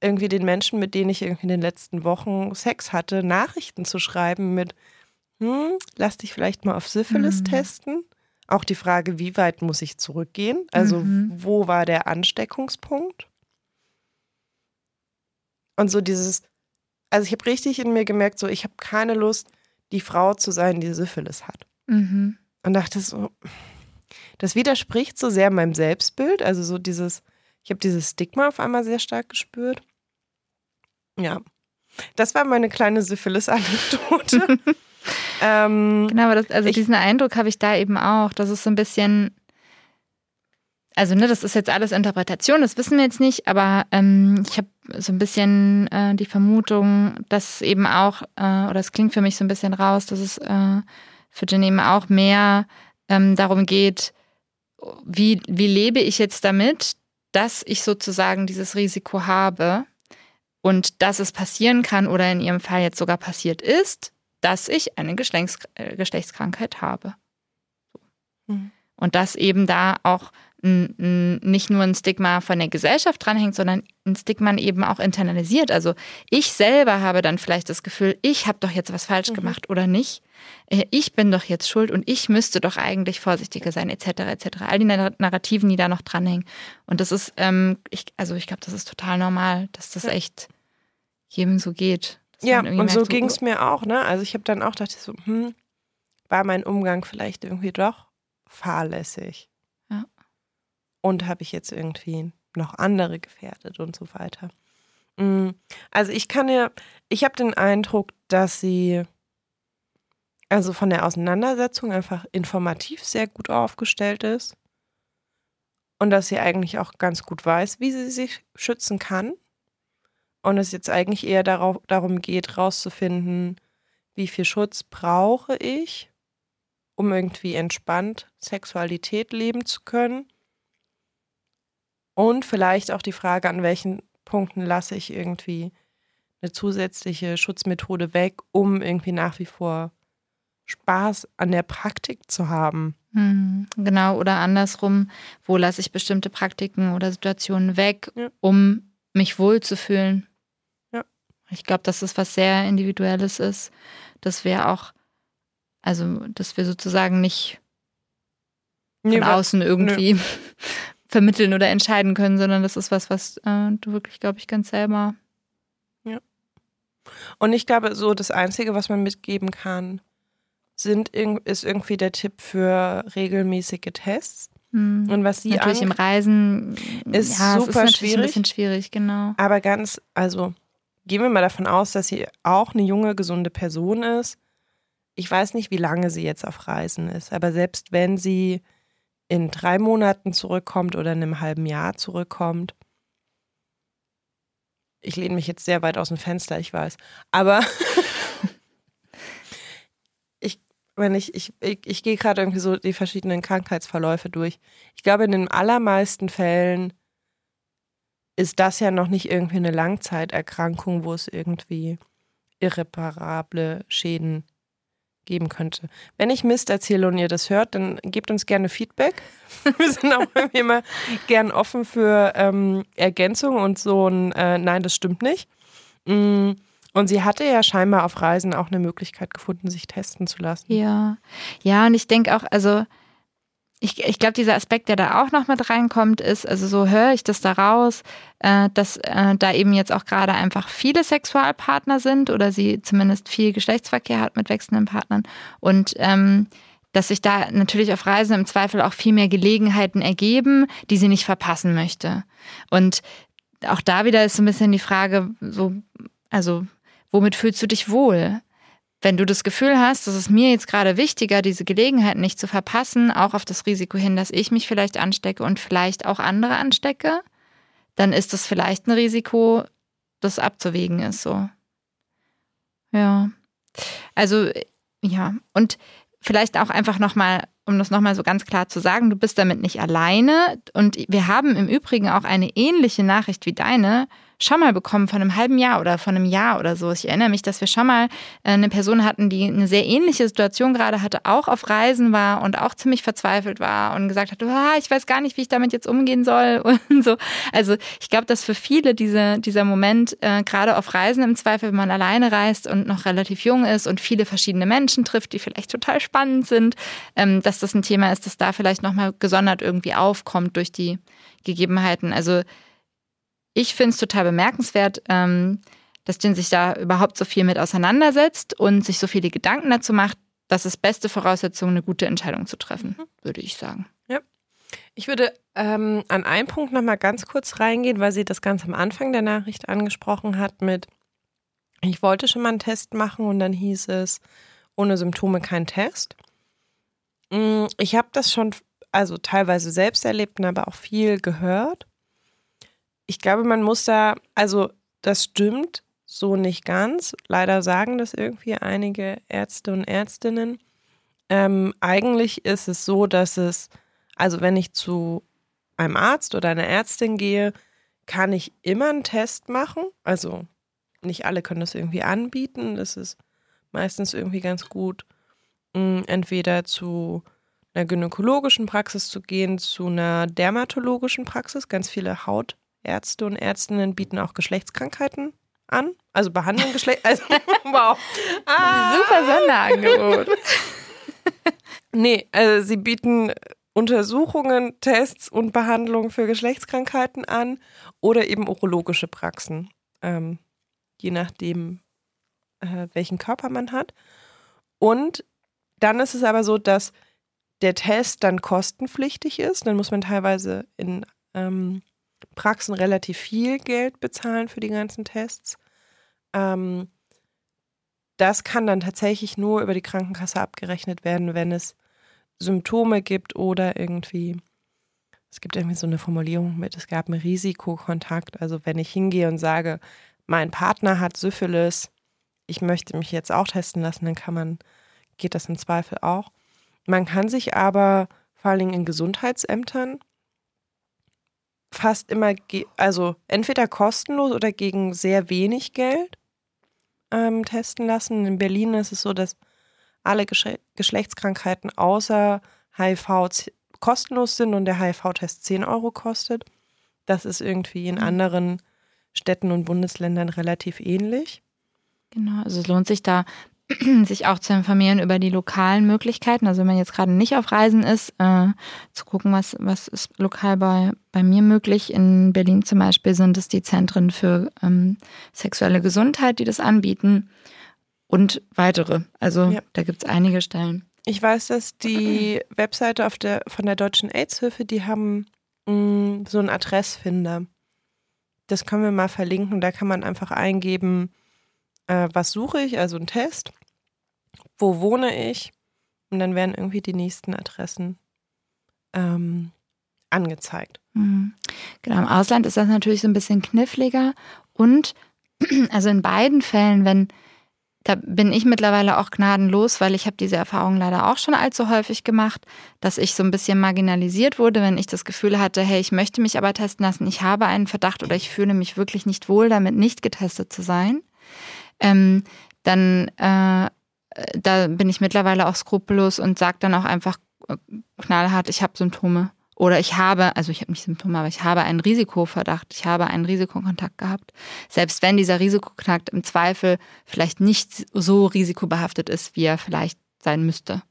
irgendwie den Menschen, mit denen ich irgendwie in den letzten Wochen Sex hatte, Nachrichten zu schreiben mit, hm, lass dich vielleicht mal auf Syphilis mhm. testen. Auch die Frage, wie weit muss ich zurückgehen? Also mhm. wo war der Ansteckungspunkt? Und so dieses, also ich habe richtig in mir gemerkt, so ich habe keine Lust, die Frau zu sein, die Syphilis hat. Mhm. Und dachte so, das widerspricht so sehr meinem Selbstbild. Also so dieses, ich habe dieses Stigma auf einmal sehr stark gespürt. Ja, das war meine kleine Syphilis-Anekdote. Ähm, genau, aber das, also ich, diesen Eindruck habe ich da eben auch. Das ist so ein bisschen, also ne, das ist jetzt alles Interpretation, das wissen wir jetzt nicht, aber ähm, ich habe so ein bisschen äh, die Vermutung, dass eben auch, äh, oder es klingt für mich so ein bisschen raus, dass es äh, für Jen eben auch mehr ähm, darum geht, wie, wie lebe ich jetzt damit, dass ich sozusagen dieses Risiko habe und dass es passieren kann oder in ihrem Fall jetzt sogar passiert ist, dass ich eine äh, Geschlechtskrankheit habe. Mhm. Und dass eben da auch nicht nur ein Stigma von der Gesellschaft dranhängt, sondern ein Stigma eben auch internalisiert. Also ich selber habe dann vielleicht das Gefühl, ich habe doch jetzt was falsch mhm. gemacht oder nicht. Äh, ich bin doch jetzt schuld und ich müsste doch eigentlich vorsichtiger sein, etc. etc. All die Narrativen, die da noch dranhängen. Und das ist, ähm, ich, also ich glaube, das ist total normal, dass das echt jedem so geht. Ja, und merkt, so ging es mir auch, ne? Also ich habe dann auch gedacht, so, hm, war mein Umgang vielleicht irgendwie doch fahrlässig und habe ich jetzt irgendwie noch andere gefährdet und so weiter. Mm, also ich kann ja, ich habe den Eindruck, dass sie also von der Auseinandersetzung einfach informativ sehr gut aufgestellt ist. Und dass sie eigentlich auch ganz gut weiß, wie sie sich schützen kann. Und es jetzt eigentlich eher darauf, darum geht, rauszufinden, wie viel Schutz brauche ich, um irgendwie entspannt Sexualität leben zu können und vielleicht auch die Frage, an welchen Punkten lasse ich irgendwie eine zusätzliche Schutzmethode weg, um irgendwie nach wie vor Spaß an der Praktik zu haben. Hm, genau, oder andersrum, wo lasse ich bestimmte Praktiken oder Situationen weg, ja. um mich wohlzufühlen. Ja. Ich glaube, dass das was sehr Individuelles ist, dass wir auch, also, dass wir sozusagen nicht von nee, außen irgendwie vermitteln oder entscheiden können, sondern das ist was, was äh, du wirklich, glaube ich, ganz selber. Ja. Und ich glaube, so das Einzige, was man mitgeben kann, sind, ist irgendwie der Tipp für regelmäßige Tests. Mhm. Und was sie natürlich im Reisen ist ja, super ist schwierig. Ein bisschen schwierig, genau. Aber ganz, also gehen wir mal davon aus, dass sie auch eine junge, gesunde Person ist. Ich weiß nicht, wie lange sie jetzt auf Reisen ist, aber selbst wenn sie in drei Monaten zurückkommt oder in einem halben Jahr zurückkommt. Ich lehne mich jetzt sehr weit aus dem Fenster, ich weiß. Aber ich, wenn ich, ich, ich, ich gehe gerade irgendwie so die verschiedenen Krankheitsverläufe durch. Ich glaube, in den allermeisten Fällen ist das ja noch nicht irgendwie eine Langzeiterkrankung, wo es irgendwie irreparable Schäden geben könnte. Wenn ich Mist erzähle und ihr das hört, dann gebt uns gerne Feedback. Wir sind auch immer gern offen für ähm, Ergänzungen und so ein äh, Nein, das stimmt nicht. Mm. Und sie hatte ja scheinbar auf Reisen auch eine Möglichkeit gefunden, sich testen zu lassen. Ja, ja, und ich denke auch, also ich, ich glaube, dieser Aspekt, der da auch noch mit reinkommt, ist, also so höre ich das da raus, äh, dass äh, da eben jetzt auch gerade einfach viele Sexualpartner sind oder sie zumindest viel Geschlechtsverkehr hat mit wechselnden Partnern und ähm, dass sich da natürlich auf Reisen im Zweifel auch viel mehr Gelegenheiten ergeben, die sie nicht verpassen möchte. Und auch da wieder ist so ein bisschen die Frage, so, also womit fühlst du dich wohl? Wenn du das Gefühl hast, dass es mir jetzt gerade wichtiger, diese Gelegenheit nicht zu verpassen, auch auf das Risiko hin, dass ich mich vielleicht anstecke und vielleicht auch andere anstecke, dann ist das vielleicht ein Risiko, das abzuwägen ist so. Ja. Also ja, und vielleicht auch einfach nochmal, um das nochmal so ganz klar zu sagen, du bist damit nicht alleine. Und wir haben im Übrigen auch eine ähnliche Nachricht wie deine schon mal bekommen von einem halben Jahr oder von einem Jahr oder so. Ich erinnere mich, dass wir schon mal äh, eine Person hatten, die eine sehr ähnliche Situation gerade hatte, auch auf Reisen war und auch ziemlich verzweifelt war und gesagt hat, oh, ich weiß gar nicht, wie ich damit jetzt umgehen soll und so. Also ich glaube, dass für viele diese, dieser Moment, äh, gerade auf Reisen im Zweifel, wenn man alleine reist und noch relativ jung ist und viele verschiedene Menschen trifft, die vielleicht total spannend sind, ähm, dass das ein Thema ist, das da vielleicht nochmal gesondert irgendwie aufkommt durch die Gegebenheiten. Also ich finde es total bemerkenswert, ähm, dass Jin sich da überhaupt so viel mit auseinandersetzt und sich so viele Gedanken dazu macht. Das ist beste Voraussetzung, eine gute Entscheidung zu treffen, mhm. würde ich sagen. Ja. Ich würde ähm, an einen Punkt nochmal ganz kurz reingehen, weil sie das ganz am Anfang der Nachricht angesprochen hat mit, ich wollte schon mal einen Test machen und dann hieß es, ohne Symptome kein Test. Mm, ich habe das schon, also teilweise selbst erlebt, aber auch viel gehört ich glaube, man muss da, also das stimmt so nicht ganz. Leider sagen das irgendwie einige Ärzte und Ärztinnen. Ähm, eigentlich ist es so, dass es, also wenn ich zu einem Arzt oder einer Ärztin gehe, kann ich immer einen Test machen. Also nicht alle können das irgendwie anbieten. Das ist meistens irgendwie ganz gut, mh, entweder zu einer gynäkologischen Praxis zu gehen zu einer dermatologischen Praxis. Ganz viele Hautärzte und Ärztinnen bieten auch Geschlechtskrankheiten an. Also behandeln Geschlecht. Also, wow. Ah. Super Sonderangebot. nee, also sie bieten Untersuchungen, Tests und Behandlungen für Geschlechtskrankheiten an oder eben urologische Praxen. Ähm, je nachdem, äh, welchen Körper man hat. Und dann ist es aber so, dass der Test dann kostenpflichtig ist. Dann muss man teilweise in ähm, Praxen relativ viel Geld bezahlen für die ganzen Tests. Ähm, das kann dann tatsächlich nur über die Krankenkasse abgerechnet werden, wenn es Symptome gibt oder irgendwie, es gibt irgendwie so eine Formulierung mit, es gab einen Risikokontakt. Also wenn ich hingehe und sage, mein Partner hat Syphilis, ich möchte mich jetzt auch testen lassen, dann kann man, geht das im Zweifel auch. Man kann sich aber vor allen Dingen in Gesundheitsämtern fast immer, also entweder kostenlos oder gegen sehr wenig Geld ähm, testen lassen. In Berlin ist es so, dass alle Gesch Geschlechtskrankheiten außer HIV kostenlos sind und der HIV-Test 10 Euro kostet. Das ist irgendwie in mhm. anderen Städten und Bundesländern relativ ähnlich. Genau, also es lohnt sich da, sich auch zu informieren über die lokalen Möglichkeiten. Also wenn man jetzt gerade nicht auf Reisen ist, äh, zu gucken, was, was ist lokal bei, bei mir möglich. In Berlin zum Beispiel sind es die Zentren für ähm, sexuelle Gesundheit, die das anbieten und weitere. Also ja. da gibt es einige Stellen. Ich weiß, dass die Webseite auf der, von der Deutschen AIDS-Hilfe, die haben mh, mm, so einen Adressfinder. Das können wir mal verlinken. Da kann man einfach eingeben, äh, was suche ich, also ein Test, wo wohne ich und dann werden irgendwie die nächsten Adressen ähm, angezeigt. Mhm. Genau, im Ausland ist das natürlich so ein bisschen kniffliger und also in beiden Fällen, wenn da bin ich mittlerweile auch gnadenlos, weil ich habe diese Erfahrung leider auch schon allzu häufig gemacht, dass ich so ein bisschen marginalisiert wurde, wenn ich das Gefühl hatte, hey, ich möchte mich aber testen lassen, ich habe einen Verdacht oder ich fühle mich wirklich nicht wohl damit, nicht getestet zu sein ähm, dann äh, da bin ich mittlerweile auch skrupellos und sage dann auch einfach äh, knallhart, ich habe Symptome. Oder ich habe, also ich habe nicht Symptome, aber ich habe einen Risikoverdacht, ich habe einen Risikokontakt gehabt. Selbst wenn dieser Risikokontakt im Zweifel vielleicht nicht so risikobehaftet ist, wie er vielleicht sein müsste.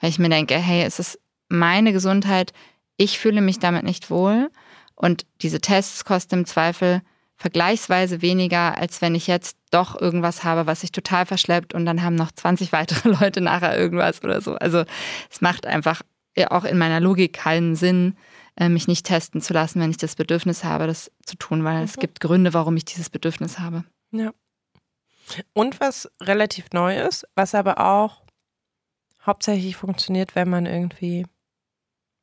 Weil ich mir denke, hey, es ist meine Gesundheit, ich fühle mich damit nicht wohl und diese Tests kosten im Zweifel vergleichsweise weniger, als wenn ich jetzt doch irgendwas habe, was sich total verschleppt und dann haben noch 20 weitere Leute nachher irgendwas oder so. Also es macht einfach auch in meiner Logik keinen Sinn, äh, mich nicht testen zu lassen, wenn ich das Bedürfnis habe, das zu tun, weil mhm. es gibt Gründe, warum ich dieses Bedürfnis habe. Ja. Und was relativ neu ist, was aber auch hauptsächlich funktioniert, wenn man irgendwie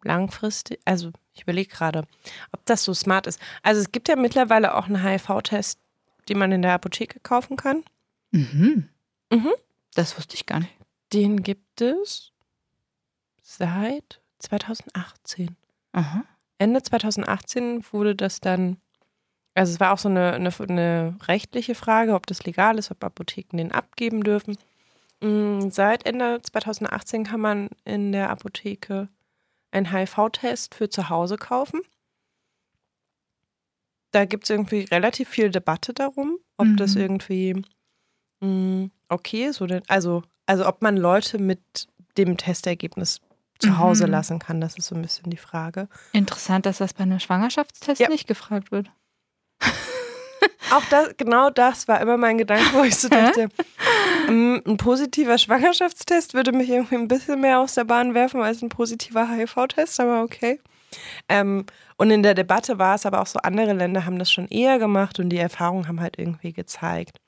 langfristig, also ich überlege gerade, ob das so smart ist. Also es gibt ja mittlerweile auch einen HIV-Test, den man in der Apotheke kaufen kann. Mhm. Mhm. Das wusste ich gar nicht. Den gibt es seit 2018. Aha. Ende 2018 wurde das dann, also es war auch so eine, eine, eine rechtliche Frage, ob das legal ist, ob Apotheken den abgeben dürfen. Mm, seit Ende 2018 kann man in der Apotheke einen HIV-Test für zu Hause kaufen. Da gibt es irgendwie relativ viel Debatte darum, ob mhm. das irgendwie mh, mm, okay ist oder also, also ob man Leute mit dem Testergebnis zu Hause mhm. lassen kann. Das ist so ein bisschen die Frage. Interessant, dass das bei einem Schwangerschaftstest ja. nicht gefragt wird. Auch das, genau das war immer mein Gedanke, wo ich so dachte, ein positiver Schwangerschaftstest würde mich irgendwie ein bisschen mehr aus der Bahn werfen als ein positiver HIV-Test, aber okay. Ähm, und in der Debatte war es aber auch so, andere Länder haben das schon eher gemacht und die Erfahrungen haben halt irgendwie gezeigt,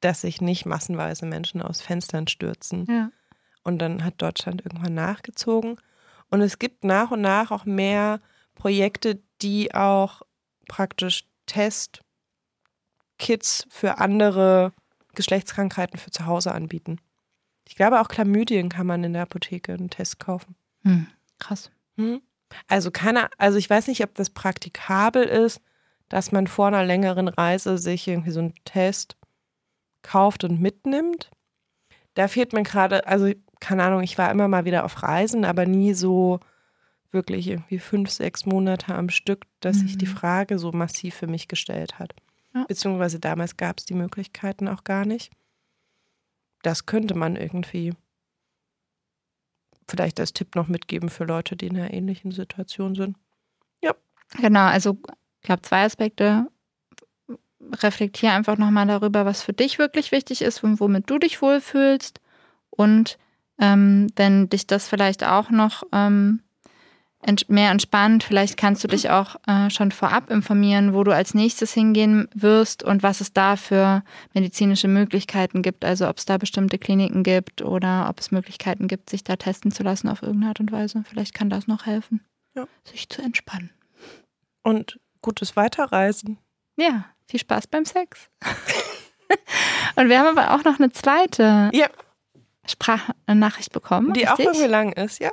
dass sich nicht massenweise Menschen aus Fenstern stürzen. Ja. Und dann hat Deutschland irgendwann nachgezogen. Und es gibt nach und nach auch mehr Projekte, die auch praktisch Testkits für andere Geschlechtskrankheiten für zu Hause anbieten. Ich glaube, auch Chlamydien kann man in der Apotheke einen Test kaufen. Hm, krass. Hm? Also keine, also ich weiß nicht, ob das praktikabel ist, dass man vor einer längeren Reise sich irgendwie so einen Test kauft und mitnimmt. Da fehlt mir gerade, also keine Ahnung, ich war immer mal wieder auf Reisen, aber nie so wirklich irgendwie fünf, sechs Monate am Stück, dass mhm. sich die Frage so massiv für mich gestellt hat. Ja. Beziehungsweise damals gab es die Möglichkeiten auch gar nicht. Das könnte man irgendwie vielleicht als Tipp noch mitgeben für Leute, die in einer ähnlichen Situation sind. Ja. Genau, also ich glaube zwei Aspekte. Reflektier einfach nochmal darüber, was für dich wirklich wichtig ist und womit du dich wohlfühlst. Und ähm, wenn dich das vielleicht auch noch ähm, mehr entspannt. Vielleicht kannst du dich auch äh, schon vorab informieren, wo du als nächstes hingehen wirst und was es da für medizinische Möglichkeiten gibt. Also ob es da bestimmte Kliniken gibt oder ob es Möglichkeiten gibt, sich da testen zu lassen auf irgendeine Art und Weise. Vielleicht kann das noch helfen, ja. sich zu entspannen. Und gutes Weiterreisen. Ja, viel Spaß beim Sex. und wir haben aber auch noch eine zweite ja. Sprachnachricht bekommen. Die richtig? auch irgendwie lang ist, ja.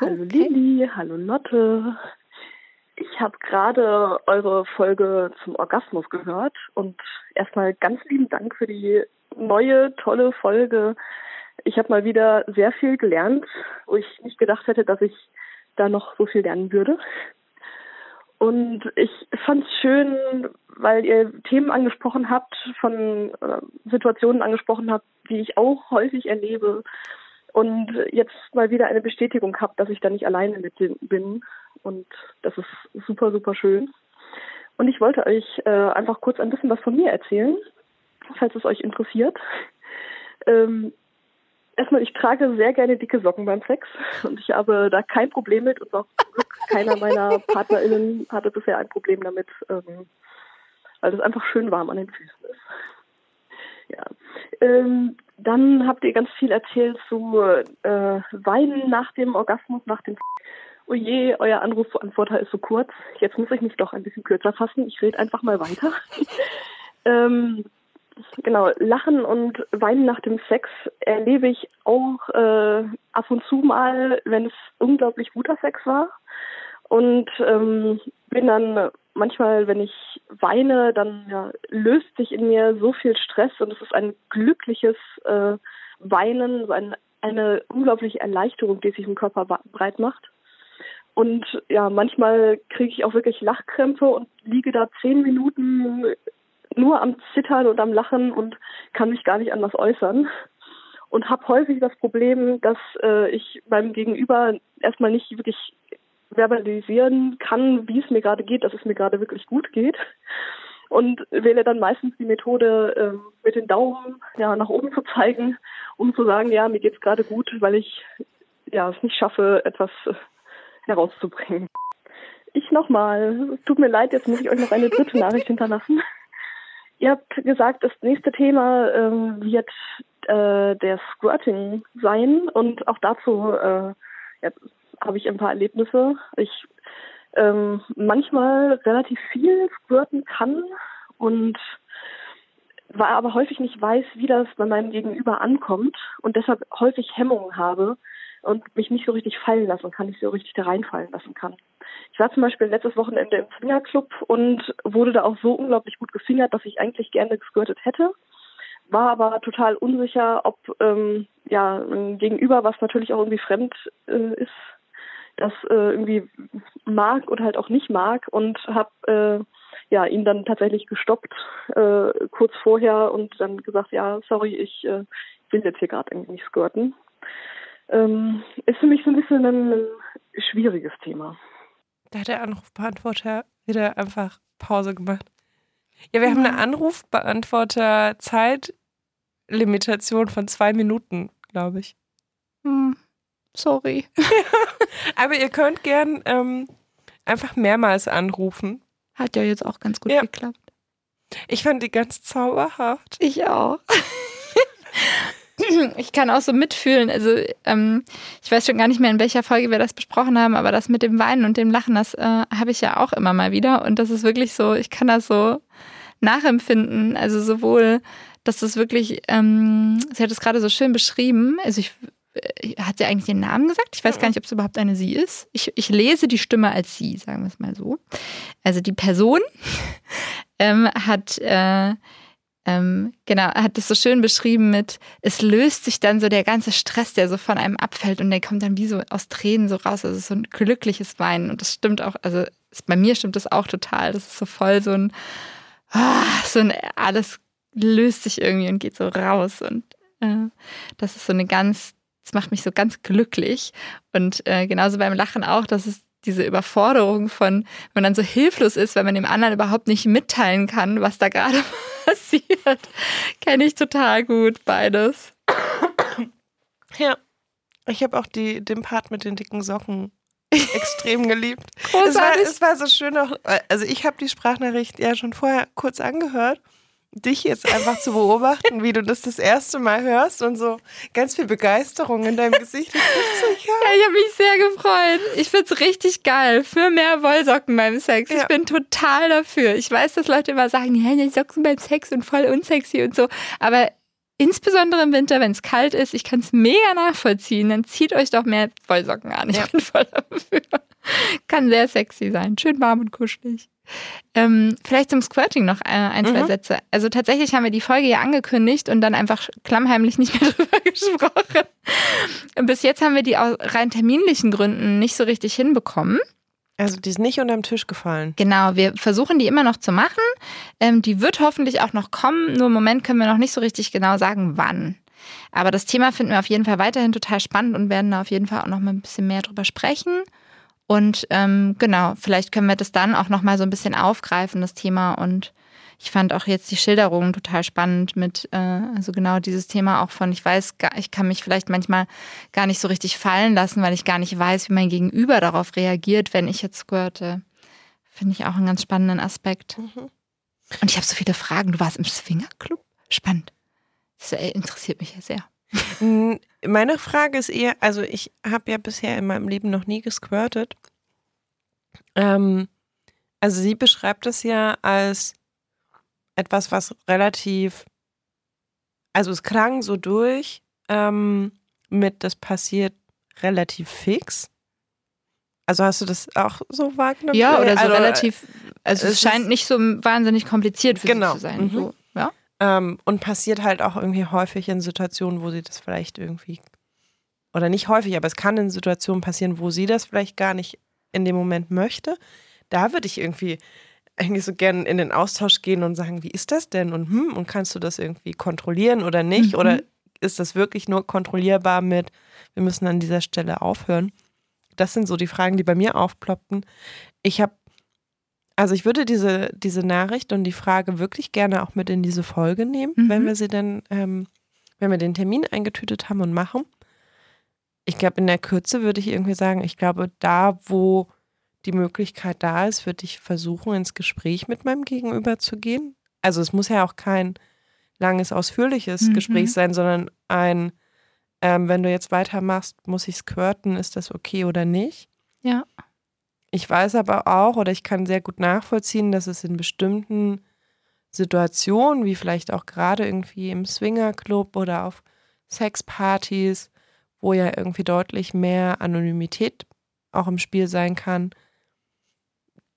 Hallo Lili, hallo Lotte. Ich habe gerade eure Folge zum Orgasmus gehört und erstmal ganz lieben Dank für die neue, tolle Folge. Ich habe mal wieder sehr viel gelernt, wo ich nicht gedacht hätte, dass ich da noch so viel lernen würde. Und ich fand es schön, weil ihr Themen angesprochen habt, von äh, Situationen angesprochen habt, die ich auch häufig erlebe und jetzt mal wieder eine Bestätigung habe, dass ich da nicht alleine mit bin. Und das ist super, super schön. Und ich wollte euch äh, einfach kurz ein bisschen was von mir erzählen, falls es euch interessiert. Ähm, erstmal, ich trage sehr gerne dicke Socken beim Sex und ich habe da kein Problem mit und auch keiner meiner PartnerInnen hatte bisher ein Problem damit, ähm, weil es einfach schön warm an den Füßen ist. Ja. Ähm, dann habt ihr ganz viel erzählt zu äh, Weinen nach dem Orgasmus, nach dem Oh je, euer Anrufbeantworter ist so kurz. Jetzt muss ich mich doch ein bisschen kürzer fassen. Ich rede einfach mal weiter. ähm, genau, Lachen und Weinen nach dem Sex erlebe ich auch äh, ab und zu mal, wenn es unglaublich guter Sex war. Und ähm, bin dann manchmal, wenn ich weine, dann ja, löst sich in mir so viel Stress und es ist ein glückliches äh, Weinen, so ein, eine unglaubliche Erleichterung, die sich im Körper breit macht. Und ja, manchmal kriege ich auch wirklich Lachkrämpfe und liege da zehn Minuten nur am Zittern und am Lachen und kann mich gar nicht anders äußern. Und habe häufig das Problem, dass äh, ich meinem Gegenüber erstmal nicht wirklich verbalisieren kann, wie es mir gerade geht, dass es mir gerade wirklich gut geht. Und wähle dann meistens die Methode, äh, mit den Daumen ja, nach oben zu zeigen, um zu sagen, ja, mir geht's gerade gut, weil ich ja es nicht schaffe, etwas äh, herauszubringen. Ich nochmal, tut mir leid, jetzt muss ich euch noch eine dritte Nachricht hinterlassen. Ihr habt gesagt, das nächste Thema äh, wird äh, der Squirting sein und auch dazu äh, ja, habe ich ein paar Erlebnisse. Ich ähm, manchmal relativ viel squirten kann und war aber häufig nicht weiß, wie das bei meinem Gegenüber ankommt und deshalb häufig Hemmungen habe und mich nicht so richtig fallen lassen kann, nicht so richtig da reinfallen lassen kann. Ich war zum Beispiel letztes Wochenende im Fingerclub und wurde da auch so unglaublich gut gefingert, dass ich eigentlich gerne gesquirtet hätte, war aber total unsicher, ob ähm, ja ein Gegenüber, was natürlich auch irgendwie fremd äh, ist, das äh, irgendwie mag oder halt auch nicht mag und habe äh, ja ihn dann tatsächlich gestoppt äh, kurz vorher und dann gesagt, ja, sorry, ich äh, will jetzt hier gerade irgendwie nicht skirten. Ähm, ist für mich so ein bisschen ein, ein schwieriges Thema. Da hat der Anrufbeantworter wieder einfach Pause gemacht. Ja, wir mhm. haben eine Anrufbeantworter-Zeitlimitation von zwei Minuten, glaube ich. Mhm. Sorry. Aber ihr könnt gern ähm, einfach mehrmals anrufen. Hat ja jetzt auch ganz gut ja. geklappt. Ich fand die ganz zauberhaft. Ich auch. ich kann auch so mitfühlen. Also ähm, ich weiß schon gar nicht mehr, in welcher Folge wir das besprochen haben, aber das mit dem Weinen und dem Lachen, das äh, habe ich ja auch immer mal wieder. Und das ist wirklich so, ich kann das so nachempfinden. Also sowohl, dass das wirklich, ähm, sie hat es gerade so schön beschrieben. Also ich hat sie eigentlich den Namen gesagt? Ich weiß gar nicht, ob es überhaupt eine sie ist. Ich, ich lese die Stimme als sie, sagen wir es mal so. Also die Person ähm, hat äh, ähm, genau, hat das so schön beschrieben mit, es löst sich dann so der ganze Stress, der so von einem abfällt und der kommt dann wie so aus Tränen so raus. Also so ein glückliches Weinen. Und das stimmt auch, also bei mir stimmt das auch total. Das ist so voll so ein, ah, so ein, alles löst sich irgendwie und geht so raus. Und äh, das ist so eine ganz, das macht mich so ganz glücklich. Und äh, genauso beim Lachen auch, das ist diese Überforderung von, wenn man dann so hilflos ist, weil man dem anderen überhaupt nicht mitteilen kann, was da gerade passiert. Kenne ich total gut beides. Ja. Ich habe auch die, den Part mit den dicken Socken extrem geliebt. Großartig. Es war, es war so schön auch, also ich habe die Sprachnachricht ja schon vorher kurz angehört dich jetzt einfach zu beobachten, wie du das das erste Mal hörst und so ganz viel Begeisterung in deinem Gesicht. So, ja. ja, ich habe mich sehr gefreut. Ich find's richtig geil. Für mehr Wollsocken beim Sex. Ja. Ich bin total dafür. Ich weiß, dass Leute immer sagen, ja, Socken beim Sex sind voll unsexy und so. Aber insbesondere im Winter, wenn es kalt ist, ich kann es mega nachvollziehen. Dann zieht euch doch mehr Wollsocken an. Ich ja. bin voll dafür. Kann sehr sexy sein. Schön warm und kuschelig. Ähm, vielleicht zum Squirting noch ein, ein zwei mhm. Sätze. Also tatsächlich haben wir die Folge ja angekündigt und dann einfach klammheimlich nicht mehr drüber gesprochen. Bis jetzt haben wir die aus rein terminlichen Gründen nicht so richtig hinbekommen. Also die ist nicht unterm Tisch gefallen. Genau, wir versuchen die immer noch zu machen. Ähm, die wird hoffentlich auch noch kommen, nur im Moment können wir noch nicht so richtig genau sagen, wann. Aber das Thema finden wir auf jeden Fall weiterhin total spannend und werden da auf jeden Fall auch noch mal ein bisschen mehr drüber sprechen. Und ähm, genau, vielleicht können wir das dann auch nochmal so ein bisschen aufgreifen, das Thema. Und ich fand auch jetzt die Schilderung total spannend mit, äh, also genau dieses Thema auch von, ich weiß, ich kann mich vielleicht manchmal gar nicht so richtig fallen lassen, weil ich gar nicht weiß, wie mein Gegenüber darauf reagiert, wenn ich jetzt squirte. Finde ich auch einen ganz spannenden Aspekt. Mhm. Und ich habe so viele Fragen. Du warst im Swingerclub? Spannend. Das äh, interessiert mich ja sehr. Meine Frage ist eher, also ich habe ja bisher in meinem Leben noch nie gesquirtet. Ähm, also sie beschreibt das ja als etwas, was relativ, also es klang so durch ähm, mit, das passiert relativ fix. Also hast du das auch so wahrgenommen? Ja, oder so also, relativ, also es, es scheint nicht so wahnsinnig kompliziert für genau. sie zu sein. Mhm. So, ja. Ähm, und passiert halt auch irgendwie häufig in Situationen, wo sie das vielleicht irgendwie, oder nicht häufig, aber es kann in Situationen passieren, wo sie das vielleicht gar nicht in dem Moment möchte. Da würde ich irgendwie eigentlich so gerne in den Austausch gehen und sagen, wie ist das denn? Und hm, und kannst du das irgendwie kontrollieren oder nicht? Mhm. Oder ist das wirklich nur kontrollierbar mit, wir müssen an dieser Stelle aufhören? Das sind so die Fragen, die bei mir aufploppten. Ich habe also ich würde diese, diese Nachricht und die Frage wirklich gerne auch mit in diese Folge nehmen, mhm. wenn wir sie dann, ähm, wenn wir den Termin eingetütet haben und machen. Ich glaube, in der Kürze würde ich irgendwie sagen, ich glaube, da, wo die Möglichkeit da ist, würde ich versuchen, ins Gespräch mit meinem Gegenüber zu gehen. Also es muss ja auch kein langes, ausführliches mhm. Gespräch sein, sondern ein, ähm, wenn du jetzt weitermachst, muss ich squirten, ist das okay oder nicht? Ja. Ich weiß aber auch oder ich kann sehr gut nachvollziehen, dass es in bestimmten Situationen, wie vielleicht auch gerade irgendwie im Swingerclub oder auf Sexpartys, wo ja irgendwie deutlich mehr Anonymität auch im Spiel sein kann,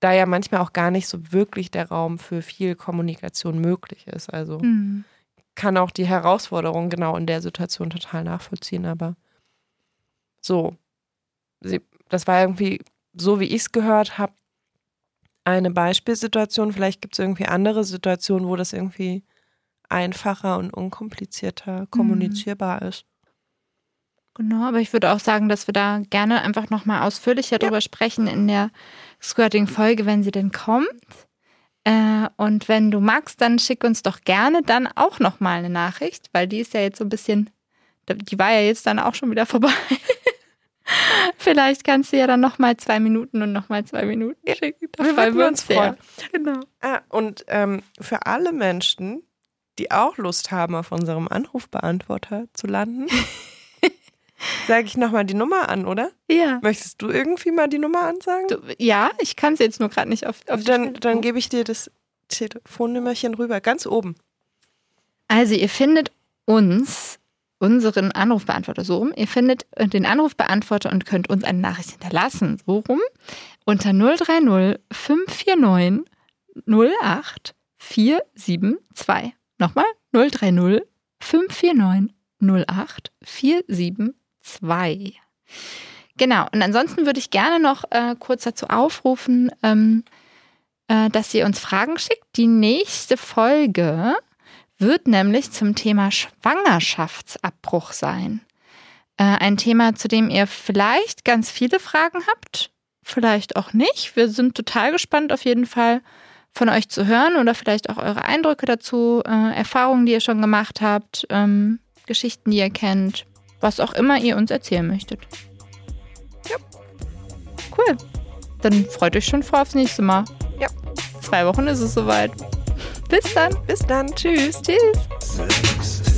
da ja manchmal auch gar nicht so wirklich der Raum für viel Kommunikation möglich ist. Also mhm. kann auch die Herausforderung genau in der Situation total nachvollziehen, aber so, das war irgendwie so wie ich es gehört habe, eine Beispielsituation. Vielleicht gibt es irgendwie andere Situationen, wo das irgendwie einfacher und unkomplizierter mhm. kommunizierbar mhm. ist. Genau, aber ich würde auch sagen, dass wir da gerne einfach nochmal ausführlicher ja. drüber sprechen in der Squirting-Folge, wenn sie denn kommt. Äh, und wenn du magst, dann schick uns doch gerne dann auch nochmal eine Nachricht, weil die ist ja jetzt so ein bisschen, die war ja jetzt dann auch schon wieder vorbei. Vielleicht kannst du ja dann nochmal zwei Minuten und nochmal zwei Minuten schicken. Da wir freuen wir uns sehr. Genau. Ah, und ähm, für alle Menschen, die auch Lust haben, auf unserem Anrufbeantworter zu landen, sage ich nochmal die Nummer an, oder? Ja. Möchtest du irgendwie mal die Nummer ansagen? Du, ja, ich kann es jetzt nur gerade nicht auf, auf Dann, dann gebe ich dir das Telefonnummerchen rüber, ganz oben. Also ihr findet uns unseren Anrufbeantworter so rum. Ihr findet den Anrufbeantworter und könnt uns eine Nachricht hinterlassen, so rum, unter 030 549 08 472. Nochmal 030 549 08 472. Genau, und ansonsten würde ich gerne noch äh, kurz dazu aufrufen, ähm, äh, dass ihr uns Fragen schickt. Die nächste Folge wird nämlich zum Thema Schwangerschaftsabbruch sein. Äh, ein Thema, zu dem ihr vielleicht ganz viele Fragen habt, vielleicht auch nicht. Wir sind total gespannt auf jeden Fall von euch zu hören oder vielleicht auch eure Eindrücke dazu, äh, Erfahrungen, die ihr schon gemacht habt, ähm, Geschichten, die ihr kennt, was auch immer ihr uns erzählen möchtet. Ja. Cool. Dann freut euch schon vor aufs nächste Mal. Ja. Zwei Wochen ist es soweit. Bis dann. Bis dann. Tschüss. Tschüss.